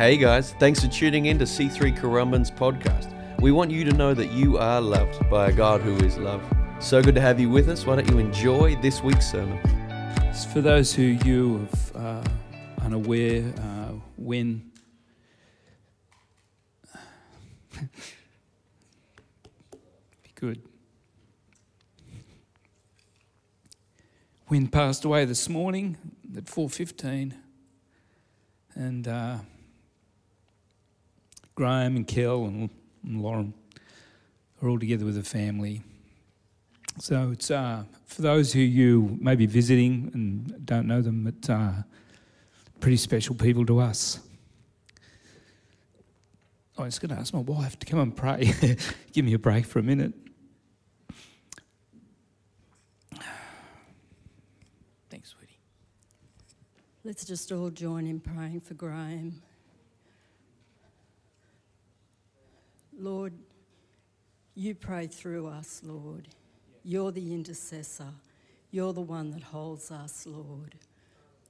Hey guys, thanks for tuning in to C3 Currumbin's podcast. We want you to know that you are loved by a God who is love. So good to have you with us. Why don't you enjoy this week's sermon? For those who you are uh, unaware, uh, when be good. When passed away this morning at 4:15, and uh, Graham and Kel and, and Lauren are all together with the family. So it's uh, for those who you may be visiting and don't know them, it's uh, pretty special people to us. I was going to ask my wife to come and pray. Give me a break for a minute. Thanks, sweetie. Let's just all join in praying for Graham. Lord, you pray through us, Lord. You're the intercessor. You're the one that holds us, Lord.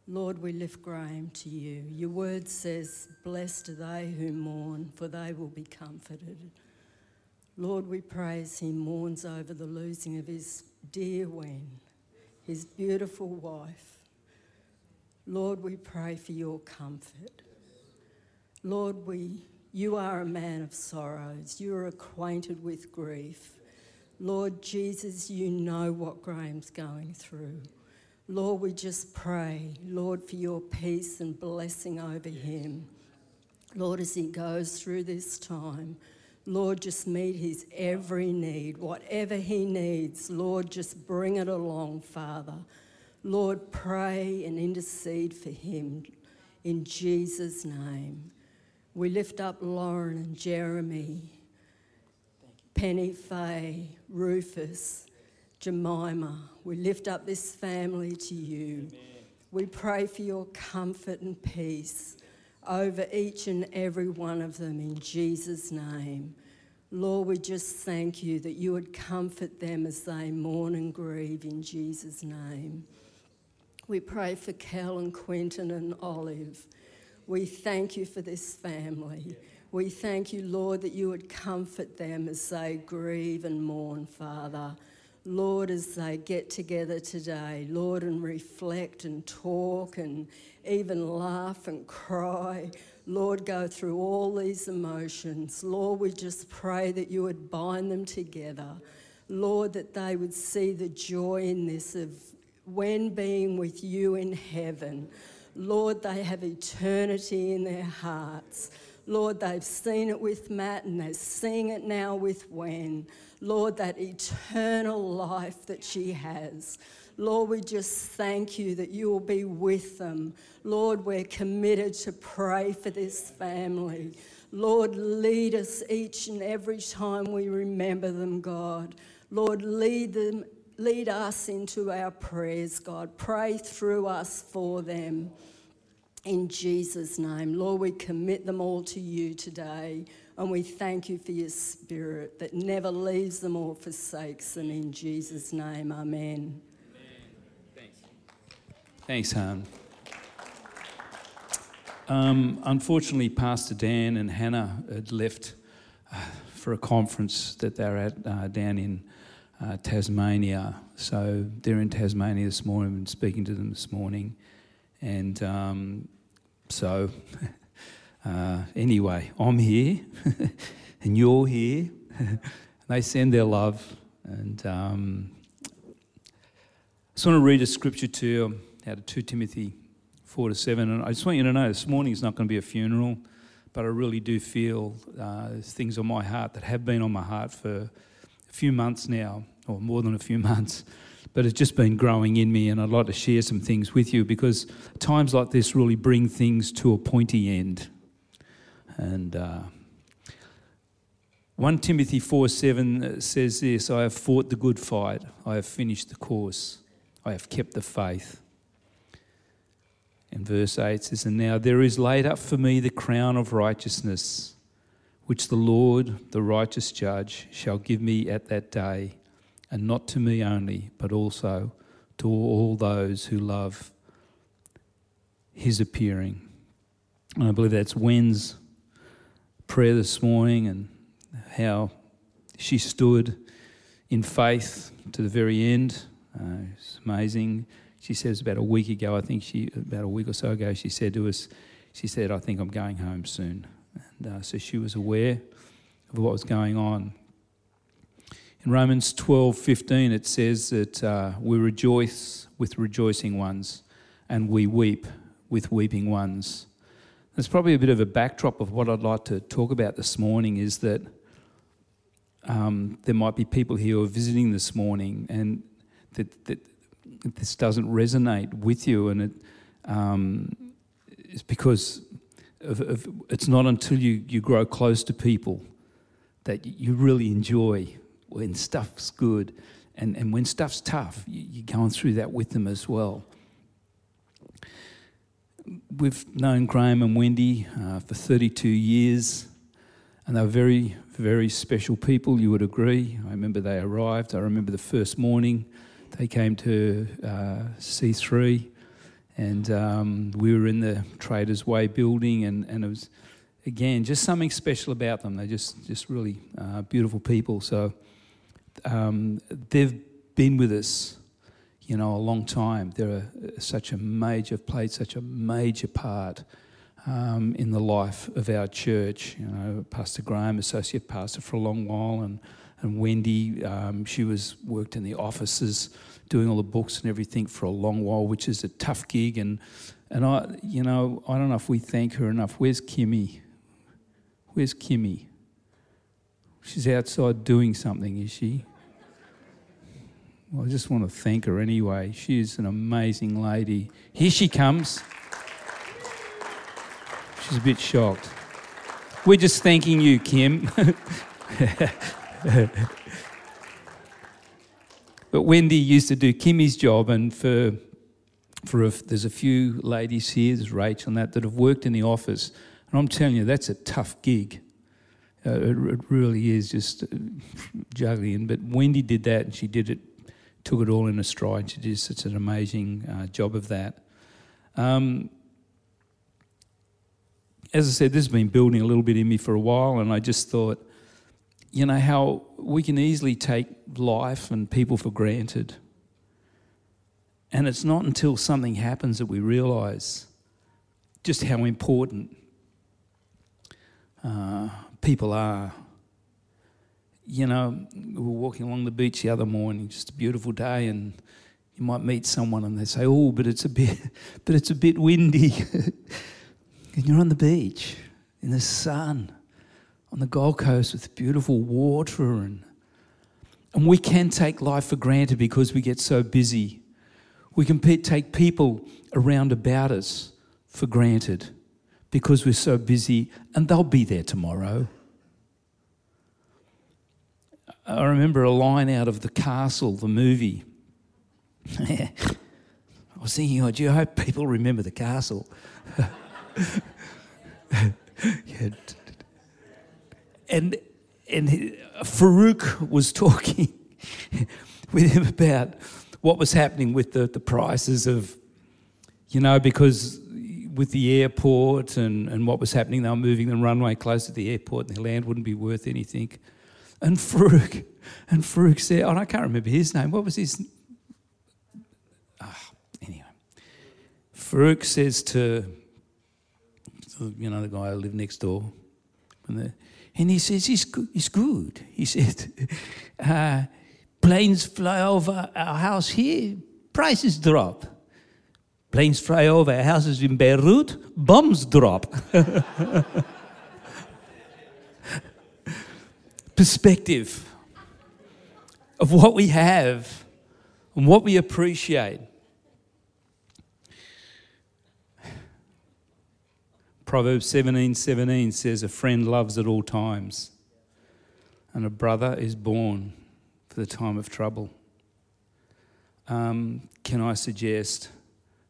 Lord, we lift Graham to you. Your word says, Blessed are they who mourn, for they will be comforted. Lord, we praise him mourns over the losing of his dear Wen, his beautiful wife. Lord, we pray for your comfort. Lord, we, you are a man of sorrows. You are acquainted with grief. Lord Jesus, you know what Graham's going through. Lord, we just pray, Lord, for your peace and blessing over him. Lord, as he goes through this time, Lord, just meet his every need. Whatever he needs, Lord, just bring it along, Father. Lord, pray and intercede for him in Jesus' name. We lift up Lauren and Jeremy, Penny Faye, Rufus, Jemima. We lift up this family to you. Amen. We pray for your comfort and peace over each and every one of them in Jesus' name. Lord, we just thank you that you would comfort them as they mourn and grieve in Jesus' name. We pray for Kel and Quentin and Olive. We thank you for this family. We thank you, Lord, that you would comfort them as they grieve and mourn, Father. Lord, as they get together today, Lord, and reflect and talk and even laugh and cry. Lord, go through all these emotions. Lord, we just pray that you would bind them together. Lord, that they would see the joy in this of Wen being with you in heaven. Lord, they have eternity in their hearts. Lord, they've seen it with Matt and they're seeing it now with Wen. Lord, that eternal life that she has. Lord, we just thank you that you will be with them. Lord, we're committed to pray for this family. Lord, lead us each and every time we remember them, God. Lord, lead them, lead us into our prayers, God. Pray through us for them in Jesus' name. Lord, we commit them all to you today. And we thank you for your spirit that never leaves them or forsakes them. In Jesus' name, amen. amen. Thanks. Thanks, Han. Um, unfortunately, Pastor Dan and Hannah had left uh, for a conference that they're at uh, down in uh, Tasmania. So they're in Tasmania this morning and speaking to them this morning. And um, so, uh, anyway, I'm here and you're here. they send their love. And um, I just want to read a scripture to you out of 2 Timothy 4 to 7. And I just want you to know this morning is not going to be a funeral, but I really do feel uh, things on my heart that have been on my heart for a few months now, or more than a few months but it's just been growing in me, and I'd like to share some things with you because times like this really bring things to a pointy end. And uh, 1 Timothy 4 7 says this I have fought the good fight, I have finished the course, I have kept the faith. And verse 8 says, And now there is laid up for me the crown of righteousness, which the Lord, the righteous judge, shall give me at that day and not to me only, but also to all those who love his appearing. And I believe that's Wen's prayer this morning and how she stood in faith to the very end. Uh, it's amazing. She says about a week ago, I think she, about a week or so ago, she said to us, she said, I think I'm going home soon. And uh, so she was aware of what was going on. In Romans 12 15, it says that uh, we rejoice with rejoicing ones and we weep with weeping ones. There's probably a bit of a backdrop of what I'd like to talk about this morning is that um, there might be people here who are visiting this morning and that, that this doesn't resonate with you, and it, um, it's because of, of, it's not until you, you grow close to people that you really enjoy when stuff's good. And, and when stuff's tough, you, you're going through that with them as well. We've known Graham and Wendy uh, for 32 years, and they're very, very special people, you would agree. I remember they arrived. I remember the first morning they came to uh, C3, and um, we were in the Traders Way building, and, and it was, again, just something special about them. They're just, just really uh, beautiful people. So um, they've been with us, you know, a long time. They're a, such a major, played such a major part um, in the life of our church. You know, Pastor Graham, associate pastor for a long while, and and Wendy, um, she was worked in the offices doing all the books and everything for a long while, which is a tough gig. And and I, you know, I don't know if we thank her enough. Where's Kimmy? Where's Kimmy? She's outside doing something, is she? Well, I just want to thank her anyway. She is an amazing lady. Here she comes. She's a bit shocked. We're just thanking you, Kim. but Wendy used to do Kimmy's job, and for for a, there's a few ladies here, there's Rachel and that, that have worked in the office, and I'm telling you, that's a tough gig. Uh, it, it, really is just uh, juggling. But Wendy did that, and she did it, took it all in a stride. She did such an amazing uh, job of that. Um, as I said, this has been building a little bit in me for a while, and I just thought, you know, how we can easily take life and people for granted. And it's not until something happens that we realize just how important uh, people are. You know, we were walking along the beach the other morning, just a beautiful day, and you might meet someone and they say, "Oh, but it's a bit, but it's a bit windy," and you're on the beach in the sun on the Gold Coast with beautiful water and and we can take life for granted because we get so busy. We can take people around about us for granted because we're so busy, and they'll be there tomorrow. I remember a line out of The Castle, the movie. I was thinking, oh, do hope people remember The Castle? and and Farouk was talking with him about what was happening with the, the prices of, you know, because with the airport and, and what was happening, they were moving the runway closer to the airport and the land wouldn't be worth anything. And Farouk, and Farouk said, oh, I can't remember his name. What was his? Oh, anyway, Farouk says to, you know, the guy who lived next door, and the, and he says, he's, good. It's good. He said, uh, planes fly over our house here, prices drop. Planes fly over our houses in Beirut, bombs drop. Perspective of what we have and what we appreciate. Proverbs 17 17 says, A friend loves at all times, and a brother is born for the time of trouble. Um, can I suggest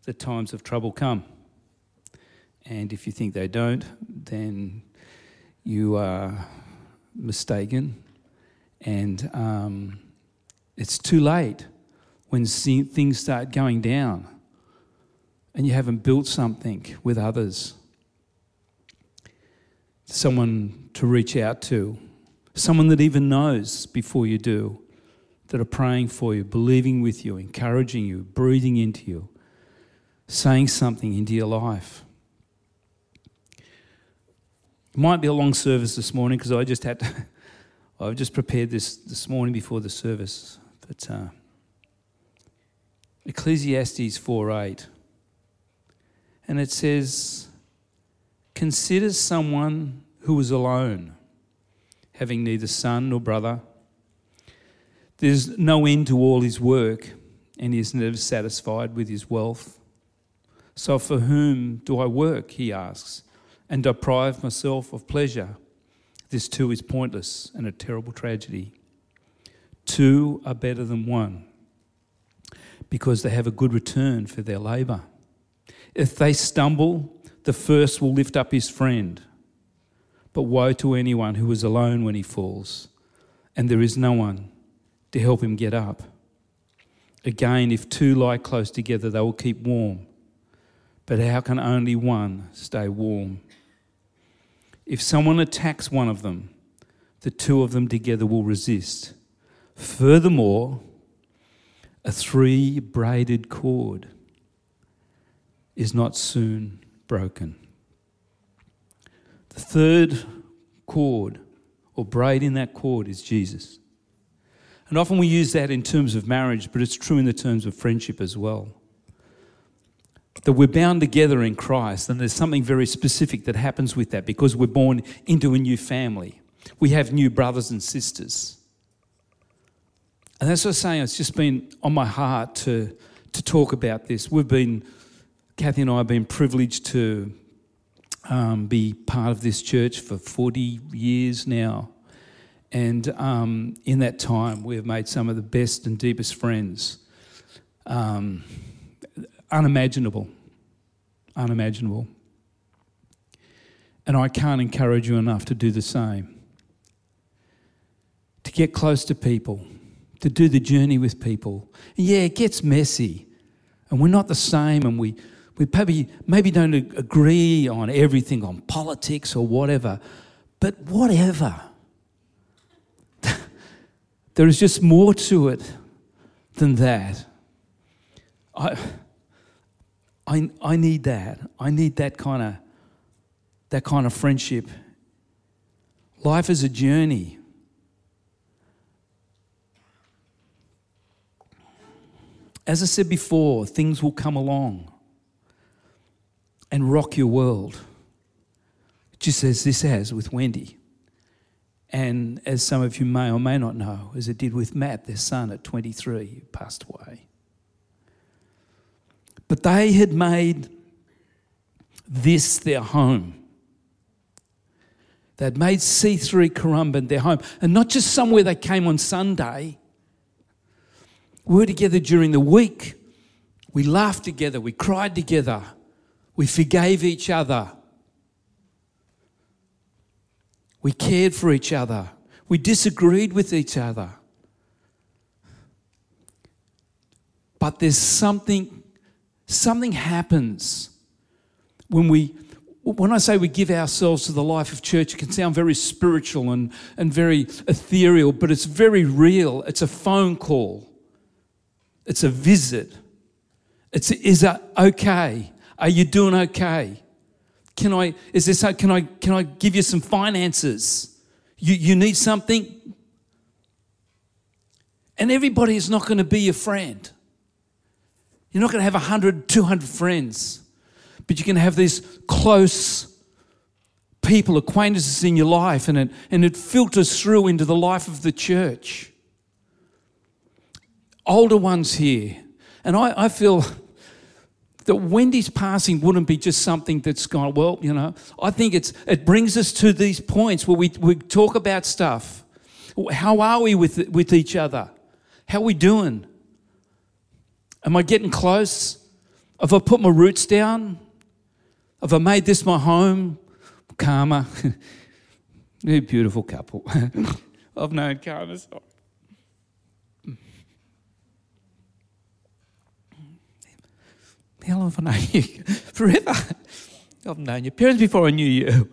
that times of trouble come? And if you think they don't, then you are mistaken. And um, it's too late when things start going down and you haven't built something with others someone to reach out to, someone that even knows before you do, that are praying for you, believing with you, encouraging you, breathing into you, saying something into your life. It might be a long service this morning because I just had to, I've just prepared this this morning before the service. But uh, Ecclesiastes 4 8. And it says, Consider someone who is alone, having neither son nor brother. There's no end to all his work, and he is never satisfied with his wealth. So, for whom do I work? He asks, and deprive myself of pleasure. This too is pointless and a terrible tragedy. Two are better than one because they have a good return for their labour. If they stumble, the first will lift up his friend. But woe to anyone who is alone when he falls, and there is no one to help him get up. Again, if two lie close together, they will keep warm. But how can only one stay warm? If someone attacks one of them, the two of them together will resist. Furthermore, a three braided cord is not soon broken. The third cord or braid in that cord is Jesus. And often we use that in terms of marriage, but it's true in the terms of friendship as well. That we're bound together in Christ, and there's something very specific that happens with that because we're born into a new family. We have new brothers and sisters. And that's what I'm saying, it's just been on my heart to, to talk about this. We've been, Kathy and I have been privileged to um, be part of this church for 40 years now. And um, in that time, we have made some of the best and deepest friends. Um, unimaginable. Unimaginable. And I can't encourage you enough to do the same. To get close to people, to do the journey with people. Yeah, it gets messy, and we're not the same, and we, we maybe, maybe don't agree on everything, on politics or whatever, but whatever. there is just more to it than that. I, I, I need that. I need that kind of that kind of friendship. Life is a journey. As I said before, things will come along and rock your world, just as this has with Wendy. And as some of you may or may not know, as it did with Matt, their son at 23, passed away. But they had made this their home. They'd made C3 Currumbin their home. And not just somewhere they came on Sunday, we were together during the week. We laughed together. We cried together. We forgave each other. We cared for each other. We disagreed with each other. But there's something, something happens when we, when I say we give ourselves to the life of church, it can sound very spiritual and, and very ethereal, but it's very real. It's a phone call. It's a visit. It's is that okay? Are you doing okay? Can I is this can I can I give you some finances? You you need something? And everybody is not going to be your friend. You're not going to have 100, 200 friends, but going to have these close people, acquaintances in your life, and it, and it filters through into the life of the church older ones here. And I, I feel that Wendy's passing wouldn't be just something that's gone, well, you know, I think it's, it brings us to these points where we, we talk about stuff. How are we with, with each other? How are we doing? Am I getting close? Have I put my roots down? Have I made this my home? Karma. a beautiful couple. I've known Karma. How long have I known you? Forever. I've known your parents before I knew you.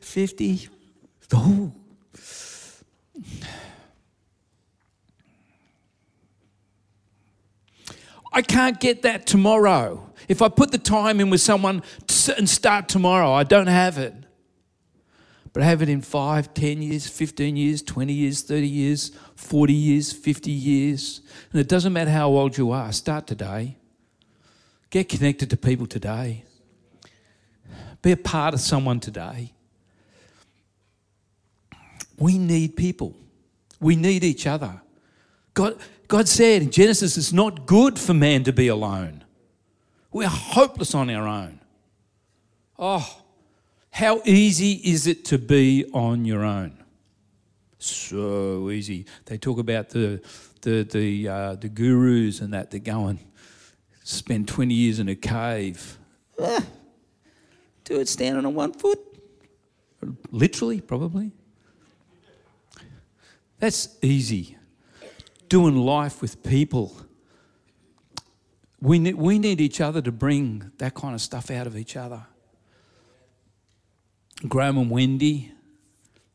50. Oh. I can't get that tomorrow. If I put the time in with someone and start tomorrow, I don't have it. But I have it in 5, 10 years, 15 years, 20 years, 30 years, 40 years, 50 years. And it doesn't matter how old you are, start today. Get connected to people today. Be a part of someone today. We need people. We need each other. God, God said in Genesis, it's not good for man to be alone. We're hopeless on our own. Oh, how easy is it to be on your own? So easy. They talk about the the the uh, the gurus and that. They go and spend twenty years in a cave. Ah, do it standing on one foot. Literally, probably. That's easy. Doing life with people. We need, we need each other to bring that kind of stuff out of each other. Graham and Wendy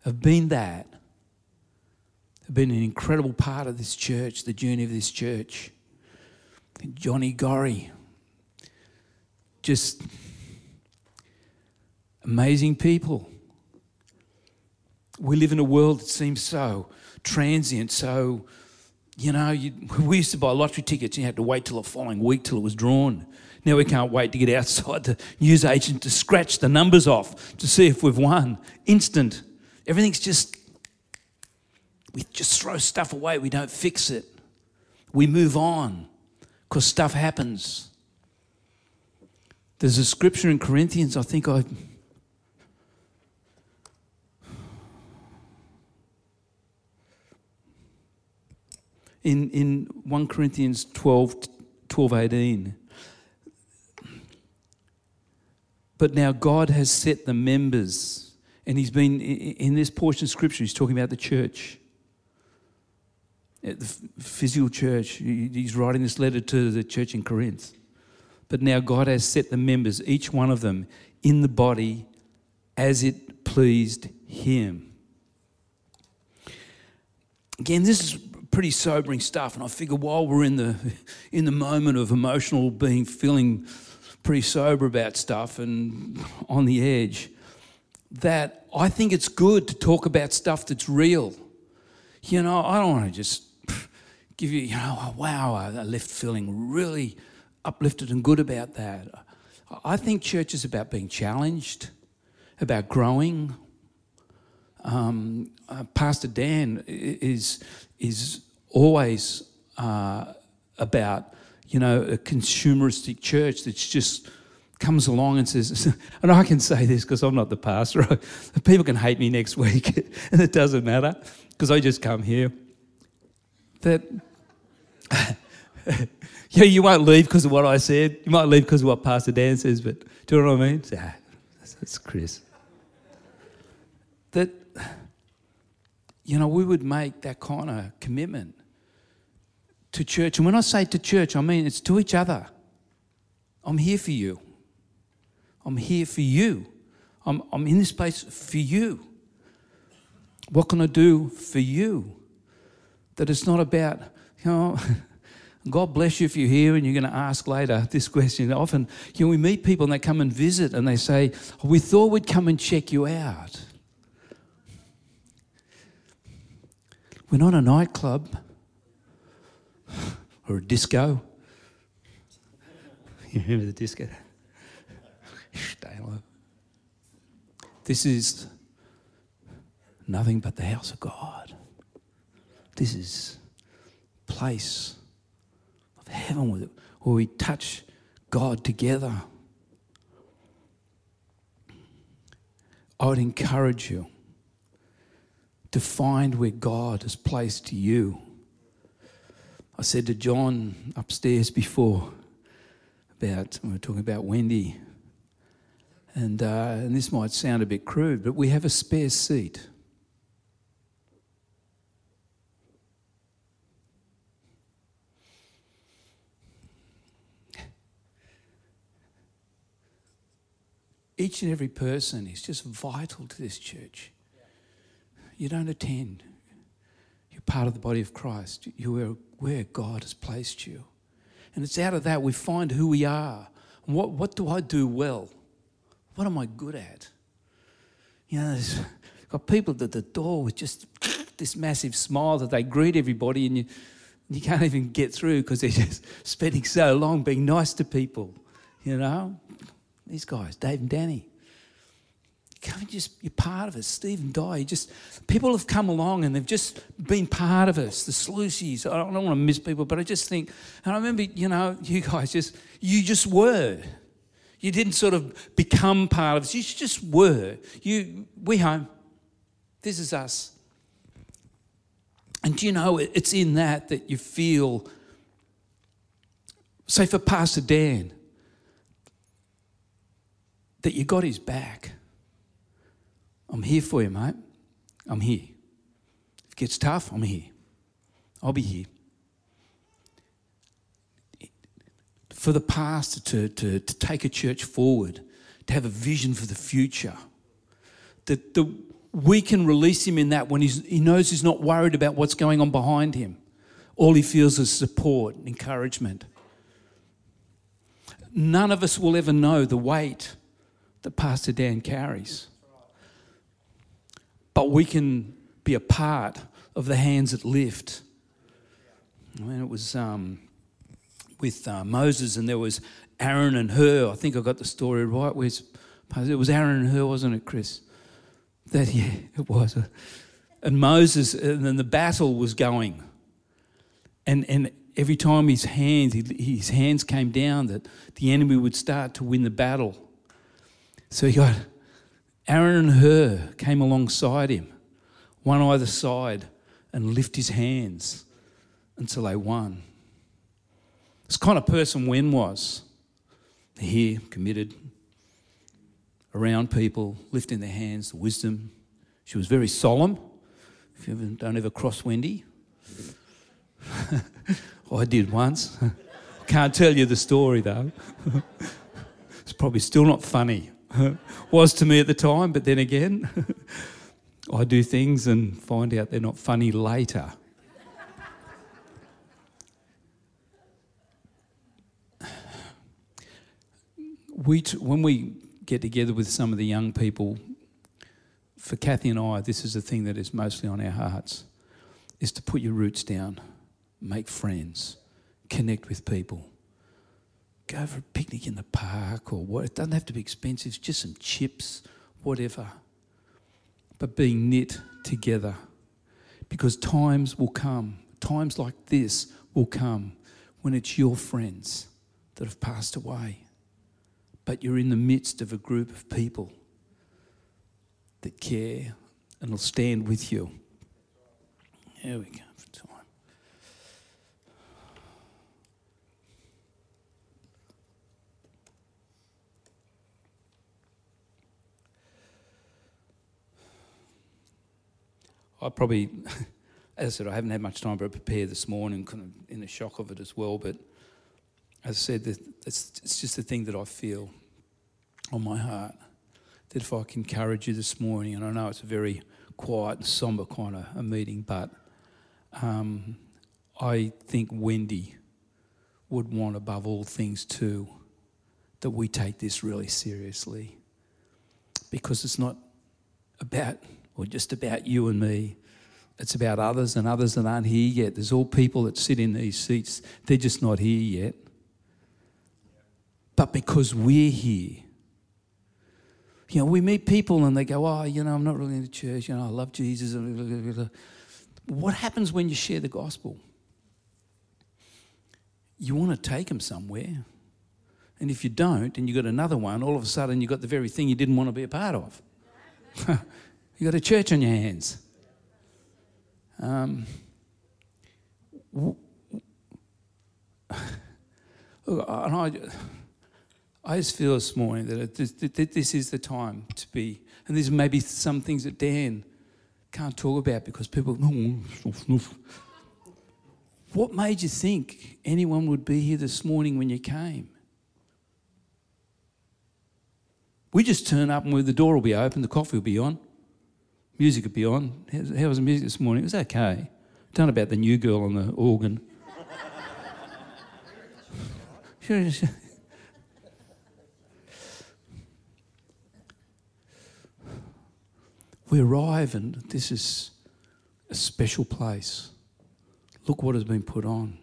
have been that. Have been an incredible part of this church, the journey of this church. Johnny Gorry, just amazing people. We live in a world that seems so transient, so, you know, you, we used to buy lottery tickets and you had to wait till the following week till it was drawn. Now we can't wait to get outside the news agent to scratch the numbers off to see if we've won. Instant. Everything's just, we just throw stuff away. We don't fix it. We move on because stuff happens. There's a scripture in Corinthians, I think I. In, in 1 Corinthians 12, 12 18, But now God has set the members, and He's been in this portion of Scripture, He's talking about the church, the physical church. He's writing this letter to the church in Corinth. But now God has set the members, each one of them, in the body as it pleased Him. Again, this is pretty sobering stuff, and I figure while we're in the in the moment of emotional being, feeling pretty sober about stuff and on the edge, that I think it's good to talk about stuff that's real. You know, I don't want to just give you, you know, wow, I left feeling really uplifted and good about that. I think church is about being challenged, about growing. Um, uh, Pastor Dan is is always uh, about you know, a consumeristic church that's just comes along and says, and I can say this because I'm not the pastor. People can hate me next week, and it doesn't matter because I just come here. That, yeah, you won't leave because of what I said. You might leave because of what Pastor Dan says, but do you know what I mean? Ah, that's Chris. That, you know, we would make that kind of commitment to church. And when I say to church, I mean it's to each other. I'm here for you. I'm here for you. I'm, I'm in this place for you. What can I do for you? That it's not about, you know, God bless you if you're here and you're going to ask later this question. Often, you know, we meet people and they come and visit and they say, We thought we'd come and check you out. We're not a nightclub or a disco. You remember the disco? This is nothing but the house of God. This is place of heaven where we touch God together. I would encourage you to find where God has placed you I said to John upstairs before about, we were talking about Wendy, and, uh, and this might sound a bit crude, but we have a spare seat. each and every person is just vital to this church. You don't attend. You're part of the body of Christ. You're where God has placed you. And it's out of that we find who we are. What, what do I do well? What am I good at? You know, there's got people at the door with just this massive smile that they greet everybody, and you, you can't even get through because they're just spending so long being nice to people. You know, these guys, Dave and Danny. Come and just you're part of us. Steve and Di, just people have come along and they've just been part of us. The Sluicies. I don't, I don't want to miss people, but I just think, and I remember, you know, you guys just you just were. You didn't sort of become part of us. You just were. You we home. This is us. And do you know it's in that that you feel, say for Pastor Dan, that you got his back. I'm here for you, mate. I'm here. If it gets tough, I'm here. I'll be here. For the pastor to, to, to take a church forward, to have a vision for the future, that the, we can release him in that when he knows he's not worried about what's going on behind him. All he feels is support and encouragement. None of us will ever know the weight that Pastor Dan carries. But we can be a part of the hands that lift. I mean, it was um, with uh, Moses and there was Aaron and Hur. I think I got the story right. Where's, it was Aaron and Hur, wasn't it, Chris? That, yeah, it was. And Moses, and then the battle was going. And, and every time his hands, his hands came down, that the enemy would start to win the battle. So he got Aaron and Hur came alongside him, one either side, and lift his hands until they won. This kind of person Wen was. Here, committed, around people, lifting their hands, the wisdom. She was very solemn. If you don't ever cross Wendy, I did once. Can't tell you the story though. it's probably still not funny. was to me at the time, but then again, I do things and find out they're not funny later. we t- when we get together with some of the young people, for Kathy and I, this is the thing that is mostly on our hearts, is to put your roots down, make friends, connect with people go for a picnic in the park or what. It doesn't have to be expensive, just some chips, whatever. But being knit together. Because times will come, times like this will come when it's your friends that have passed away. But you're in the midst of a group of people that care and will stand with you. Here we go. I probably, as I said, I haven't had much time to prepare this morning, kind of in the shock of it as well. But as I said, it's, it's just a thing that I feel on my heart. That if I can encourage you this morning, and I know it's a very quiet and somber kind of a meeting, but um, I think Wendy would want above all things too that we take this really seriously because it's not about or just about you and me. It's about others and others that aren't here yet. There's all people that sit in these seats, they're just not here yet. But because we're here, you know, we meet people and they go, Oh, you know, I'm not really in the church, you know, I love Jesus. What happens when you share the gospel? You want to take them somewhere. And if you don't, and you've got another one, all of a sudden you've got the very thing you didn't want to be a part of. You've got a church on your hands. Um, and I, I just feel this morning that, that this is the time to be, and there's maybe some things that Dan can't talk about because people, what made you think anyone would be here this morning when you came? We just turn up and the door will be open, the coffee will be on, music would be on. How, was the music this morning? It was okay. Don't know about the new girl on the organ. we arrive and this is a special place. Look what has been put on.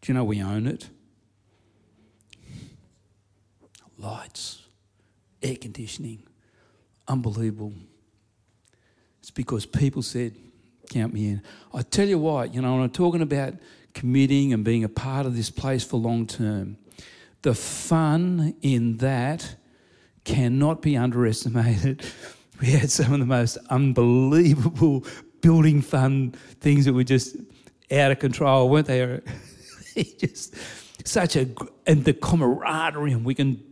Do you know we own it? Lights, air conditioning, unbelievable. It's because people said, Count me in. I tell you what, you know, when I'm talking about committing and being a part of this place for long term, the fun in that cannot be underestimated. We had some of the most unbelievable building fun things that were just out of control, weren't they? just such a and the camaraderie, and we can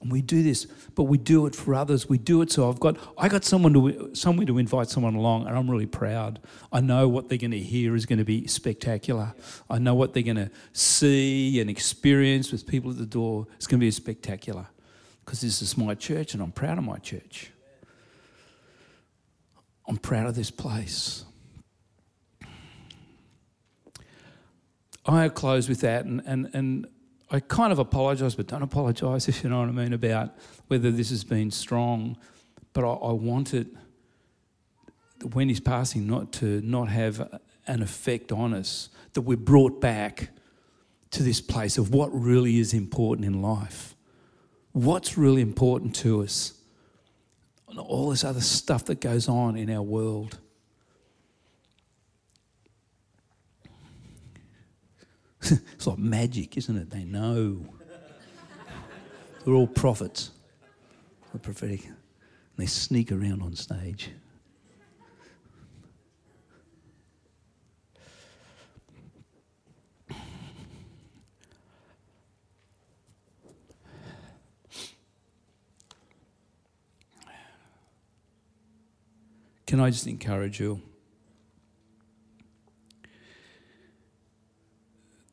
and we do this, but we do it for others. We do it so I've got I got someone to somewhere to invite someone along, and I'm really proud. I know what they're going to hear is going to be spectacular. I know what they're going to see and experience with people at the door. It's going to be spectacular because this is my church, and I'm proud of my church. I'm proud of this place. I close with that, and, and, and I kind of apologise, but don't apologise if you know what I mean about whether this has been strong. But I, I want it, when he's passing, not to not have an effect on us, that we're brought back to this place of what really is important in life. What's really important to us? And all this other stuff that goes on in our world. it's like magic, isn't it? They know. They're all prophets. They're prophetic. And they sneak around on stage. Can I just encourage you?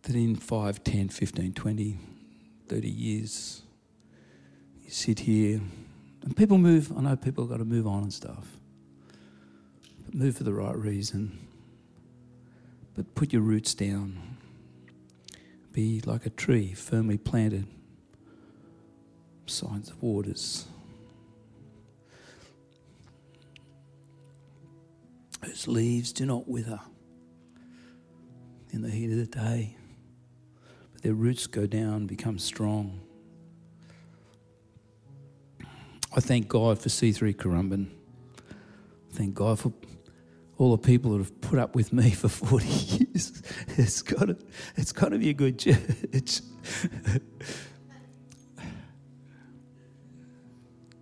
That in 5, 10, 15, 20, 30 years, you sit here and people move. I know people have got to move on and stuff, but move for the right reason. But put your roots down. Be like a tree firmly planted, signs of waters. Whose leaves do not wither in the heat of the day their roots go down, become strong. I thank God for C3 Currumbin. Thank God for all the people that have put up with me for 40 years. It's got to, it's got to be a good church.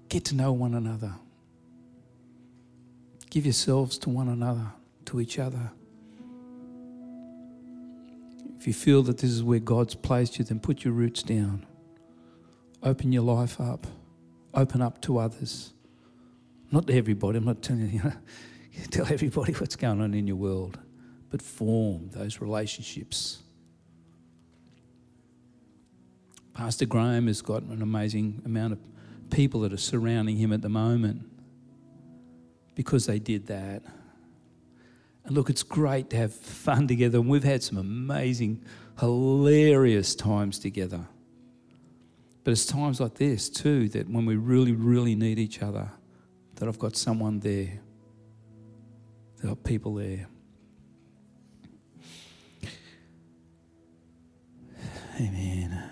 Get to know one another. Give yourselves to one another, to each other. If you feel that this is where God's placed you, then put your roots down. Open your life up. Open up to others. Not to everybody. I'm not telling you, you tell everybody what's going on in your world, but form those relationships. Pastor Graham has got an amazing amount of people that are surrounding him at the moment because they did that. And look, it's great to have fun together. And we've had some amazing, hilarious times together. But it's times like this, too, that when we really, really need each other, that I've got someone there. There are people there. Amen.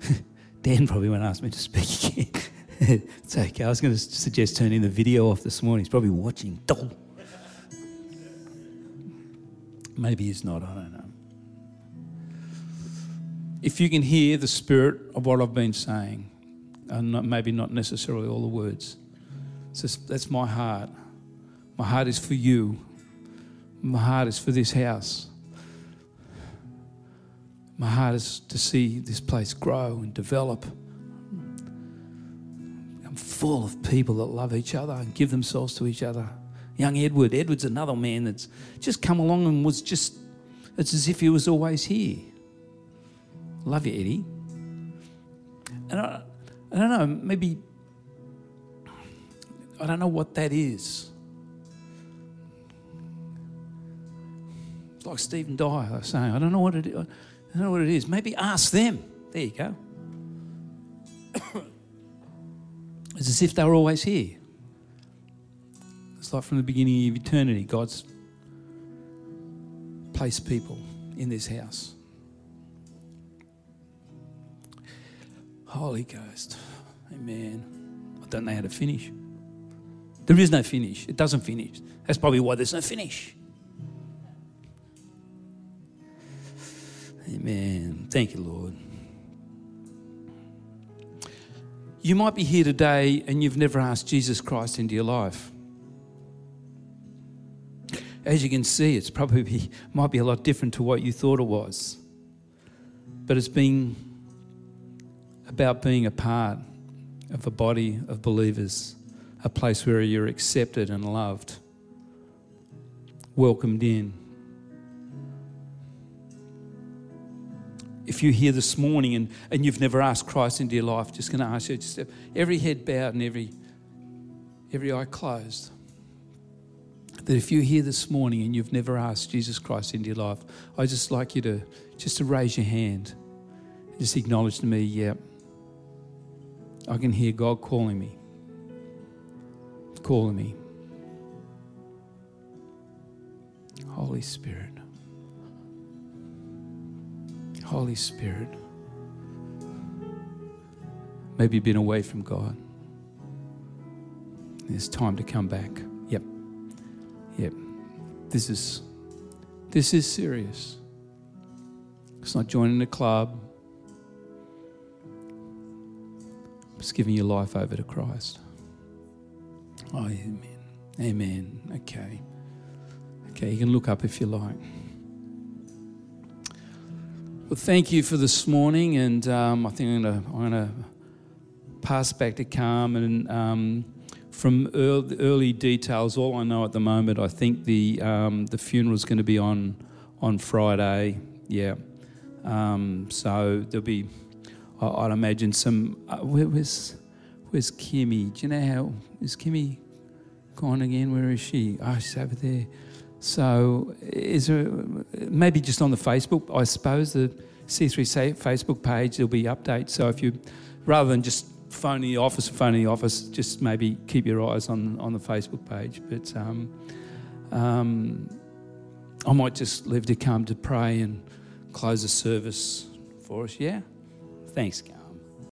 Dan probably won't ask me to speak again. it's okay. I was going to suggest turning the video off this morning. He's probably watching. Maybe he's not, I don't know. If you can hear the spirit of what I've been saying, and not, maybe not necessarily all the words, just, that's my heart. My heart is for you. My heart is for this house. My heart is to see this place grow and develop. I'm full of people that love each other and give themselves to each other young Edward. Edward's another man that's just come along and was just, it's as if he was always here. Love you, Eddie. And I, I don't know, maybe, I don't know what that is. It's like Stephen Dyer saying, I don't know what it is. I don't know what it is. Maybe ask them. There you go. it's as if they were always here. It's like from the beginning of eternity, God's placed people in this house. Holy Ghost. Amen. I don't know how to finish. There is no finish. It doesn't finish. That's probably why there's no finish. Amen. Thank you, Lord. You might be here today and you've never asked Jesus Christ into your life. As you can see, it's probably might be a lot different to what you thought it was. But it's been about being a part of a body of believers, a place where you're accepted and loved, welcomed in. If you're here this morning and, and you've never asked Christ into your life, just going to ask you, just every head bowed and every, every eye closed. That if you're here this morning and you've never asked Jesus Christ into your life, I just like you to just to raise your hand, just acknowledge to me, yeah, I can hear God calling me, calling me. Holy Spirit. Holy Spirit. Maybe you've been away from God. It's time to come back. Yep. This is this is serious. It's not joining a club. It's giving your life over to Christ. Oh, amen. Amen. Okay. Okay, you can look up if you like. Well, thank you for this morning, and um, I think I'm going to pass back to Carmen. And um, from early, early, details, all I know at the moment, I think the um, the funeral is going to be on on Friday. Yeah, um, so there'll be I'd imagine some. Uh, where, where's Where's Kimmy? Do you know how is Kimmy gone again? Where is she? Oh, she's over there. So, is there maybe just on the Facebook? I suppose the C3 Facebook page there'll be updates. So if you, rather than just phoning the office, phoning the office, just maybe keep your eyes on on the Facebook page. But um, um, I might just leave to come to pray and close the service for us. Yeah. Thanks, guys.